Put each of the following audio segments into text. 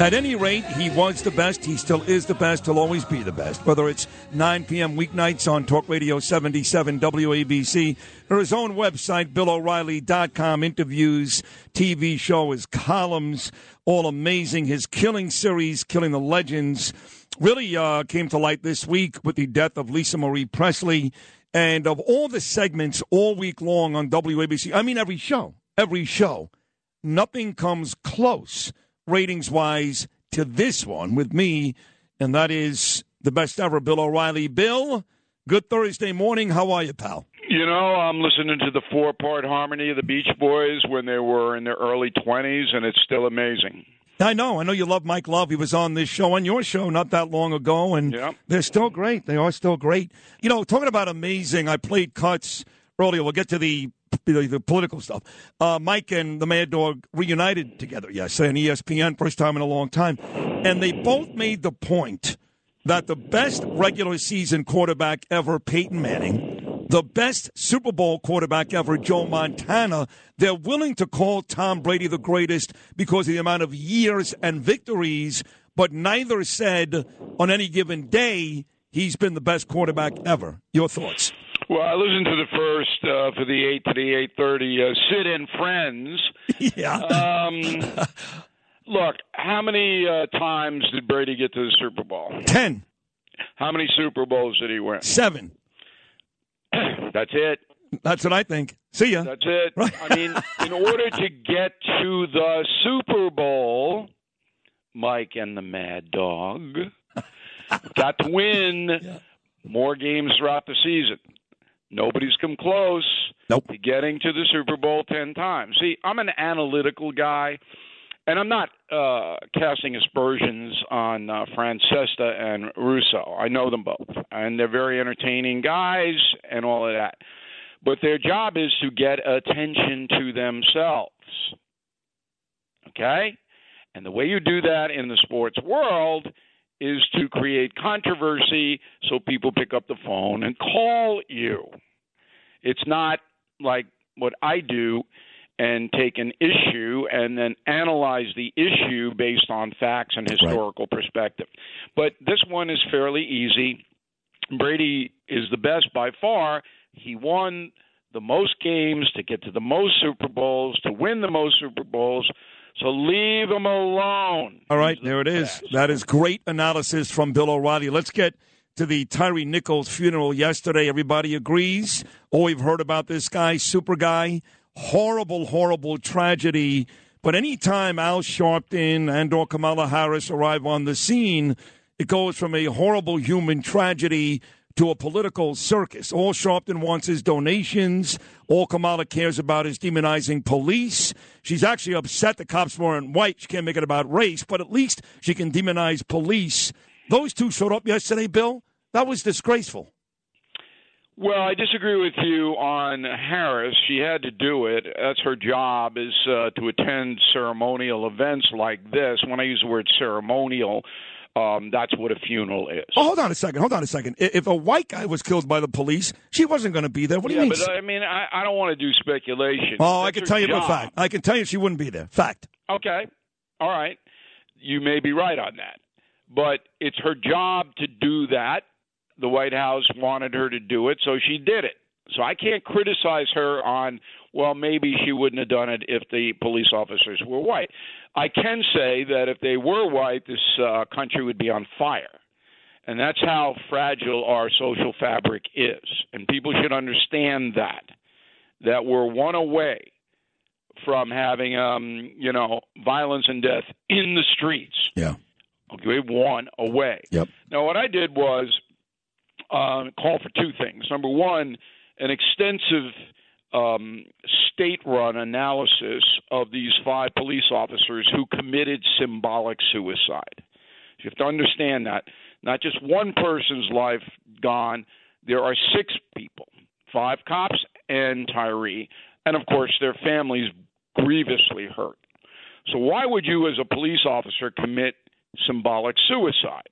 At any rate, he was the best. He still is the best. He'll always be the best. Whether it's 9 p.m. weeknights on Talk Radio 77 WABC or his own website, BillO'Reilly.com, interviews, TV show, his columns, all amazing. His killing series, Killing the Legends, really uh, came to light this week with the death of Lisa Marie Presley. And of all the segments all week long on WABC, I mean, every show, every show, nothing comes close ratings wise to this one with me, and that is the best ever, Bill O'Reilly. Bill, good Thursday morning. How are you, pal? You know, I'm listening to the four part harmony of the Beach Boys when they were in their early 20s, and it's still amazing. I know. I know you love Mike Love. He was on this show, on your show, not that long ago, and Yep. they're still great. They are still great. You know, talking about amazing, I played cuts earlier. We'll get to the the, political stuff. Uh, Mike and the Mad Dog reunited together yesterday on ESPN, first time in a long time, and they both made the point that the best regular season quarterback ever, Peyton Manning, the best Super Bowl quarterback ever, Joe Montana, they're willing to call Tom Brady the greatest because of the amount of years and victories, but neither said on any given day he's been the best quarterback ever. Your thoughts? Well, I listened to the first uh, for the 8 to the 8.30 uh, sit-in friends. yeah. Um, look, how many uh, times did Brady get to the Super Bowl? Ten. How many Super Bowls did he win? Seven. That's it. That's what I think. See ya. That's it. Right. I mean, in order to get to the Super Bowl, Mike and the Mad Dog got to win more games throughout the season. Nobody's come close Nope. to getting to the Super Bowl 10 times. See, I'm an analytical guy, and I'm not uh, casting aspersions on uh, Francesa and Russo. I know them both, and they're very entertaining guys and all of that. But their job is to get attention to themselves. Okay? And the way you do that in the sports world is to create controversy so people pick up the phone and call you. It's not like what I do and take an issue and then analyze the issue based on facts and historical perspective. But this one is fairly easy. Brady is the best by far. He won the most games to get to the most Super Bowls, to win the most Super Bowls. So leave him alone. All right, there it is. That is great analysis from Bill O'Reilly. Let's get to the Tyre Nichols funeral yesterday. Everybody agrees. Oh, we've heard about this guy, super guy. Horrible, horrible tragedy. But anytime Al Sharpton and or Kamala Harris arrive on the scene, it goes from a horrible human tragedy to a political circus. All Sharpton wants is donations. All Kamala cares about is demonizing police. She's actually upset the cops weren't white. She can't make it about race, but at least she can demonize police. Those two showed up yesterday, Bill. That was disgraceful. Well, I disagree with you on Harris. She had to do it. That's her job is uh, to attend ceremonial events like this. When I use the word ceremonial, um, that's what a funeral is. Oh, hold on a second. Hold on a second. If a white guy was killed by the police, she wasn't going to be there. What do yeah, you mean? but I mean, I, I don't want to do speculation. oh, I can tell you a fact. I can tell you she wouldn't be there. Fact. Okay. All right. You may be right on that. But it's her job to do that. The White House wanted her to do it, so she did it. So I can't criticize her on, well, maybe she wouldn't have done it if the police officers were white. I can say that if they were white, this uh, country would be on fire. And that's how fragile our social fabric is. And people should understand that, that we're one away from having, um, you know, violence and death in the streets. Yeah. Okay, one away. Yep. Now, what I did was uh, call for two things. Number one, an extensive um, state-run analysis of these five police officers who committed symbolic suicide. You have to understand that not just one person's life gone. There are six people, five cops and Tyre, and of course their families grievously hurt. So why would you, as a police officer, commit symbolic suicide?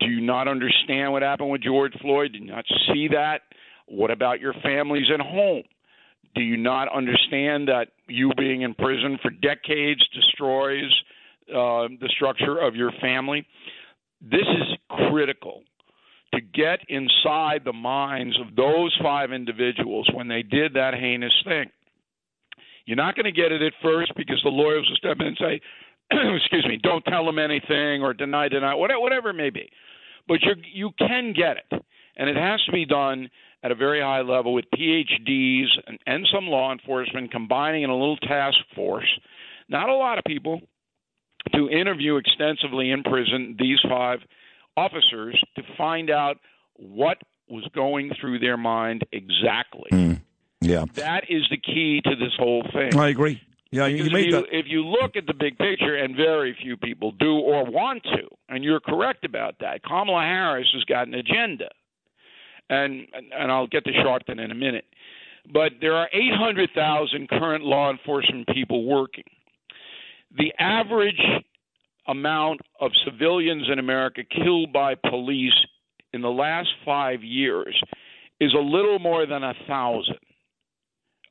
Do you not understand what happened with George Floyd? Do you not see that? What about your families at home? Do you not understand that you being in prison for decades destroys uh, the structure of your family. This is critical to get inside the minds of those five individuals when they did that heinous thing. You're not going to get it at first because the lawyers will step in and say, excuse me, don't tell them anything or deny, deny, whatever, whatever it may be. But you you can get it, and it has to be done at a very high level with PhDs and, and some law enforcement combining in a little task force. Not a lot of people to interview extensively in prison these five officers to find out what was going through their mind exactly. Mm, yeah, that is the key to this whole thing. I agree. Yeah, you if, you, if you look at the big picture, and very few people do or want to, and you're correct about that, Kamala Harris has got an agenda, and and I'll get to Sharpton in a minute. But there are 800,000 current law enforcement people working. The average amount of civilians in America killed by police in the last five years is a little more than a thousand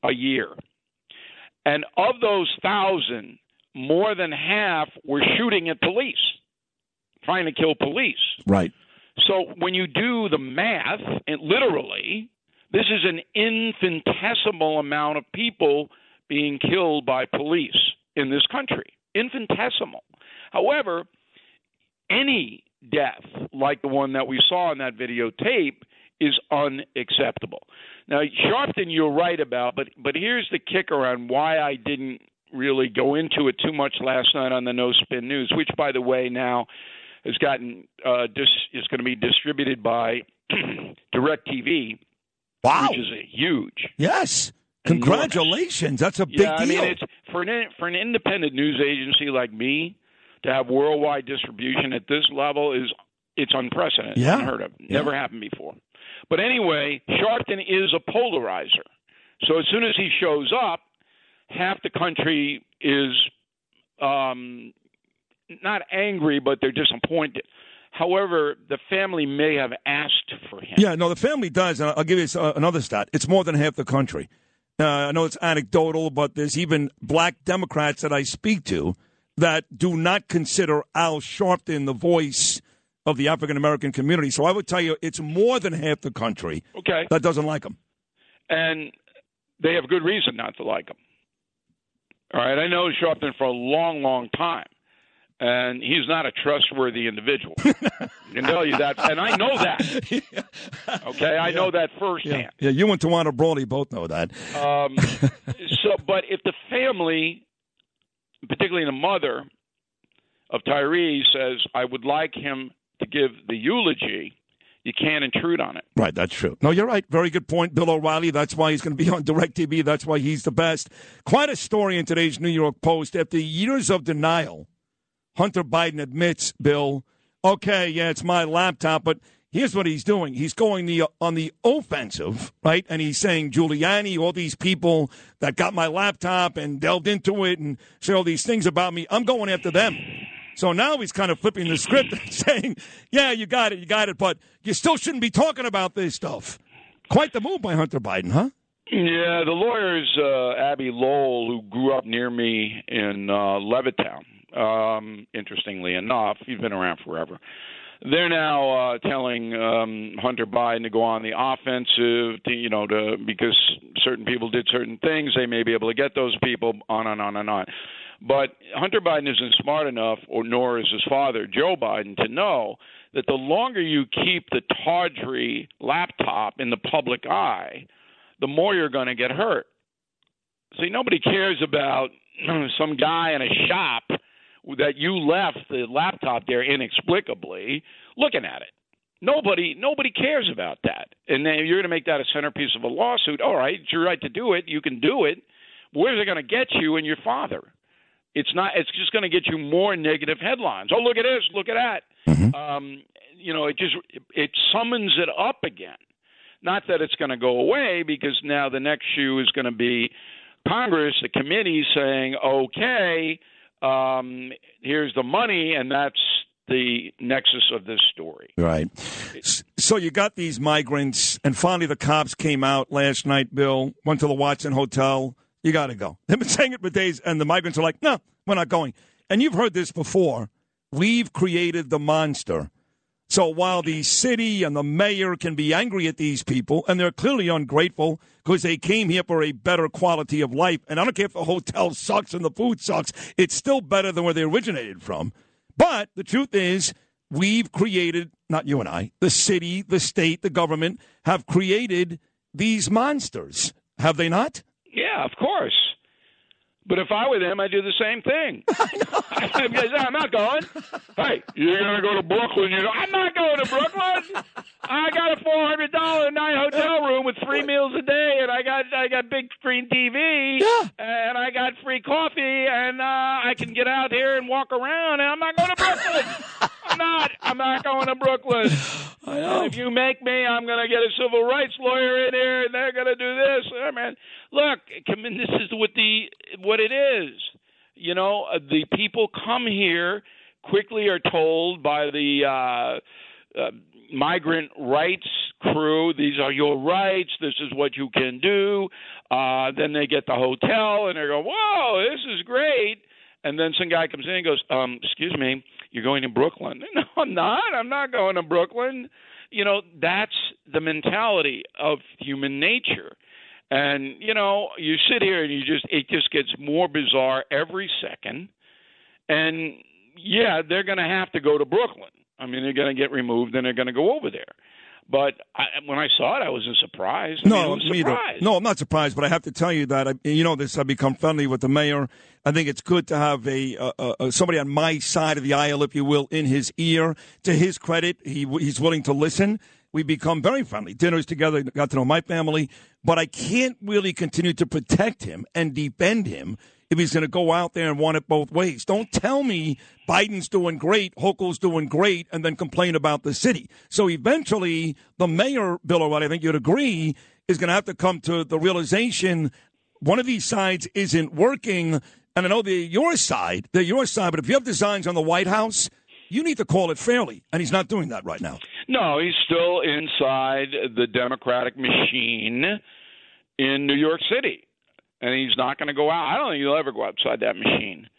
a year. And of those thousand, more than half were shooting at police, trying to kill police. Right. So when you do the math, it literally, this is an infinitesimal amount of people being killed by police in this country. Infinitesimal. However, any death like the one that we saw in that videotape is unacceptable. Now, Sharpton, you're right about, but but here's the kicker on why I didn't really go into it too much last night on the No Spin News, which, by the way, now has gotten uh, dis- is going to be distributed by DirecTV, Wow. which is a huge. Yes. Congratulations. That's a big yeah, I deal. mean, it's for an for an independent news agency like me to have worldwide distribution at this level is it's unprecedented, Yeah. unheard of, Yeah. never happened before. But anyway, Sharpton is a polarizer. So as soon as he shows up, half the country is um, not angry, but they're disappointed. However, the family may have asked for him. Yeah, no, the family does. And I'll give you uh, another stat. It's more than half the country. Uh, I know it's anecdotal, but there's even black Democrats that I speak to that do not consider Al Sharpton the voice of the African American community. So I would tell you it's more than half the country Okay. that doesn't like him. and they have good reason not to like him. All right, I know Sharpton for a long, long time, and he's not a trustworthy individual. I can tell you that, and I know that. Okay, I know that firsthand. Yeah, you and Tawana Brawley both know that. Um, so, but if the family, particularly the mother of Tyre, says, "I would like him to give the eulogy," you can't intrude on it. Right, that's true. No, you're right. Very good point, Bill O'Reilly. That's why he's going to be on DirecTV. That's why he's the best. Quite a story in today's New York Post. After years of denial, Hunter Biden admits, Bill, okay, yeah, it's my laptop, but here's what he's doing. He's going the on the offensive, right? And he's saying Giuliani, all these people that got my laptop and delved into it and say all these things about me, I'm going after them. So now he's kind of flipping the script and saying, yeah, you got it, you got it, but you still shouldn't be talking about this stuff. Quite the move by Hunter Biden, huh? Yeah, the lawyers, uh, Abbe Lowell, who grew up near me in uh, Levittown, um, interestingly enough, he's been around forever. They're now uh, telling um, Hunter Biden to go on the offensive, to, you know, to because certain people did certain things, they may be able to get those people on and on and on. But Hunter Biden isn't smart enough, or nor is his father, Joe Biden, to know that the longer you keep the tawdry laptop in the public eye, the more you're going to get hurt. See, nobody cares about some guy in a shop that you left the laptop there inexplicably looking at it. Nobody, nobody cares about that. And then you're going to make that a centerpiece of a lawsuit. All right, it's your right to do it. You can do it. Where's it going to get you and your father? It's not. It's just going to get you more negative headlines. Oh, look at this! Look at that! Um, you know, it just it summons it up again. Not that it's going to go away because now the next shoe is going to be Congress, the committee saying, okay, um, here's the money, and that's the nexus of this story. Right. So you got these migrants, and finally the cops came out last night, Bill, went to the Watson Hotel. You got to go. They've been saying it for days, and the migrants are like, no, we're not going. and you've heard this before, we've created the monster. So while the city and the mayor can be angry at these people, and they're clearly ungrateful because they came here for a better quality of life, and I don't care if the hotel sucks and the food sucks, it's still better than where they originated from. But the truth is, we've created, not you and I, the city, the state, the government have created these monsters. Have they not? Yeah, of course. But if I were them, I'd do the same thing. I'm not going. Hey, you're going to go to Brooklyn. You know, I'm not going to Brooklyn. I got a four hundred dollar night hotel room with three meals a day, and I got I got big screen TV, yeah. and I got free coffee, and uh, I can get out here and walk around. And I'm not going to Brooklyn. I'm not. I'm not going to Brooklyn. I know. And if you make me, I'm going to get a civil rights lawyer in here, and they're going to do this. I mean, look, come in, this is what the what it is. You know, uh, the people come here quickly are told by the uh, uh, migrant rights crew, these are your rights. This is what you can do. Uh, then they get the hotel and they go, whoa, this is great. And then some guy comes in and goes, um, excuse me, you're going to Brooklyn. No, I'm not. I'm not going to Brooklyn. You know, that's the mentality of human nature. And, you know, you sit here and you just, it just gets more bizarre every second. And yeah, they're going to have to go to Brooklyn. I mean, they're going to get removed and they're going to go over there. But I, when I saw it, I wasn't surprised. I no, mean, me surprised. No, I'm not surprised, but I have to tell you that I, you know this. I've become friendly with the mayor. I think it's good to have a, a, somebody on my side of the aisle, if you will, in his ear. To his credit, he he's willing to listen. We become very friendly. Dinners together, got to know my family, but I can't really continue to protect him and defend him if he's going to go out there and want it both ways. Don't tell me Biden's doing great, Hochul's doing great, and then complain about the city. So eventually, the mayor, Bill O'Reilly, I think you'd agree, is going to have to come to the realization one of these sides isn't working. And I know they're your side, they're your side, but if you have designs on the White House, you need to call it fairly. And he's not doing that right now. No, he's still inside the Democratic machine in New York City and he's not going to go out. I don't think he'll ever go outside that machine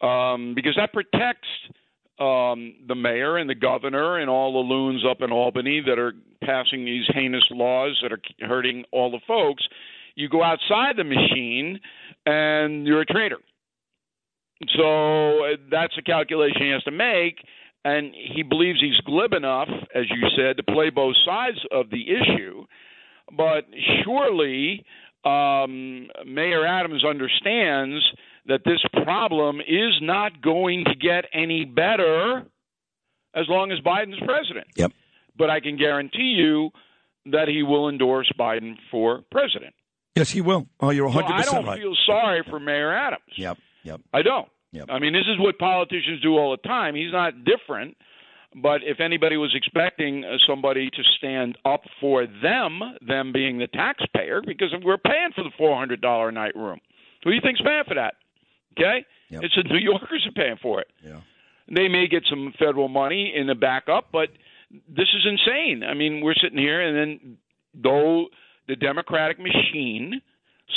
um, because that protects um, the mayor and the governor and all the loons up in Albany that are passing these heinous laws that are hurting all the folks. You go outside the machine, and you're a traitor. So uh, that's a calculation he has to make, and he believes he's glib enough, as you said, to play both sides of the issue. But surely um, Mayor Adams understands that this problem is not going to get any better as long as Biden's president. Yep. But I can guarantee you that he will endorse Biden for president. Yes, he will. Oh, you're 100% so I don't right. feel sorry for Mayor Adams. Yep, yep. I don't. Yep. I mean, this is what politicians do all the time. He's not different. But if anybody was expecting uh, somebody to stand up for them, them being the taxpayer, because we're paying for the four hundred dollar a night room, who do you think's paying for that? Okay, yep. it's the New Yorkers are paying for it. Yeah. They may get some federal money in the backup, but this is insane. I mean, we're sitting here, and then though the Democratic machine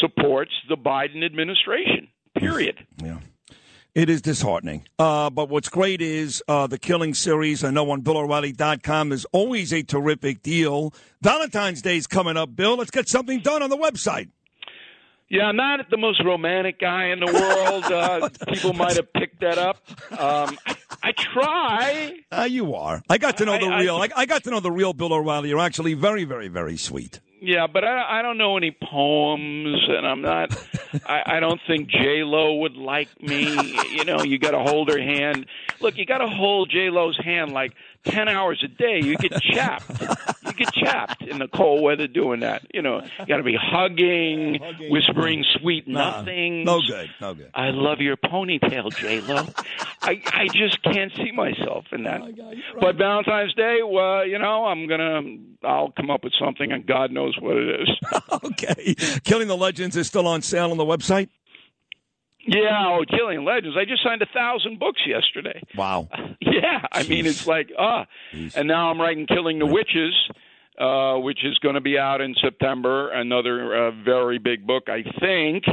supports the Biden administration. Period. Yeah. It is disheartening. Uh, but what's great is uh, the Killing series. I know on BillO'Reilly.com is always a terrific deal. Valentine's Day is coming up, Bill. Let's get something done on the website. Yeah, I'm not the most romantic guy in the world. Uh, people might have picked that up. Um, I, I try. Uh, you are. I got to know the I- I- real. I, I got to know the real Bill O'Reilly. You're actually very, very, very sweet. Yeah, but I, I don't know any poems, and I'm not. I, I don't think J Lo would like me. You know, you got to hold her hand. Look, you got to hold J Lo's hand like ten hours a day. You get chapped. You get chapped in the cold weather doing that. You know, you got to be hugging, Hugging. whispering sweet Nah, nothings. No good. No good. I love your ponytail, J Lo. I I just can't see myself in that. But Valentine's Day, well, you know, I'm gonna, I'll come up with something, and God knows what it is. okay. Killing the Legends is still on sale on the website. yeah, oh, Killing Legends. I just signed a thousand books yesterday. Wow. Yeah, I mean, it's like ah, Jeez. and now I'm writing Killing the Witches. Uh, which is going to be out in September. Another uh, very big book, I think.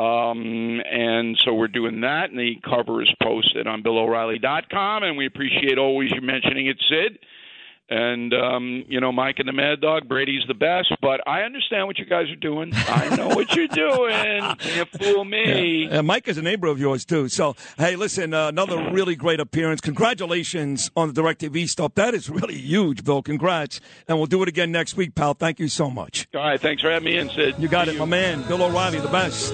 Um, and so we're doing that, and the cover is posted on BillO'Reilly.com. And we appreciate always you mentioning it, Sid. And um, you know, Mike and the Mad Dog, Brady's the best. But I understand what you guys are doing. I know what you're doing. Can't fool me. Yeah. Mike is a neighbor of yours too. So hey, listen, uh, another really great appearance. Congratulations on the Directv stuff. That is really huge, Bill. Congrats, and we'll do it again next week, pal. Thank you so much. All right, thanks for having me in, Sid. You got See it, you. my man, Bill O'Reilly, the best.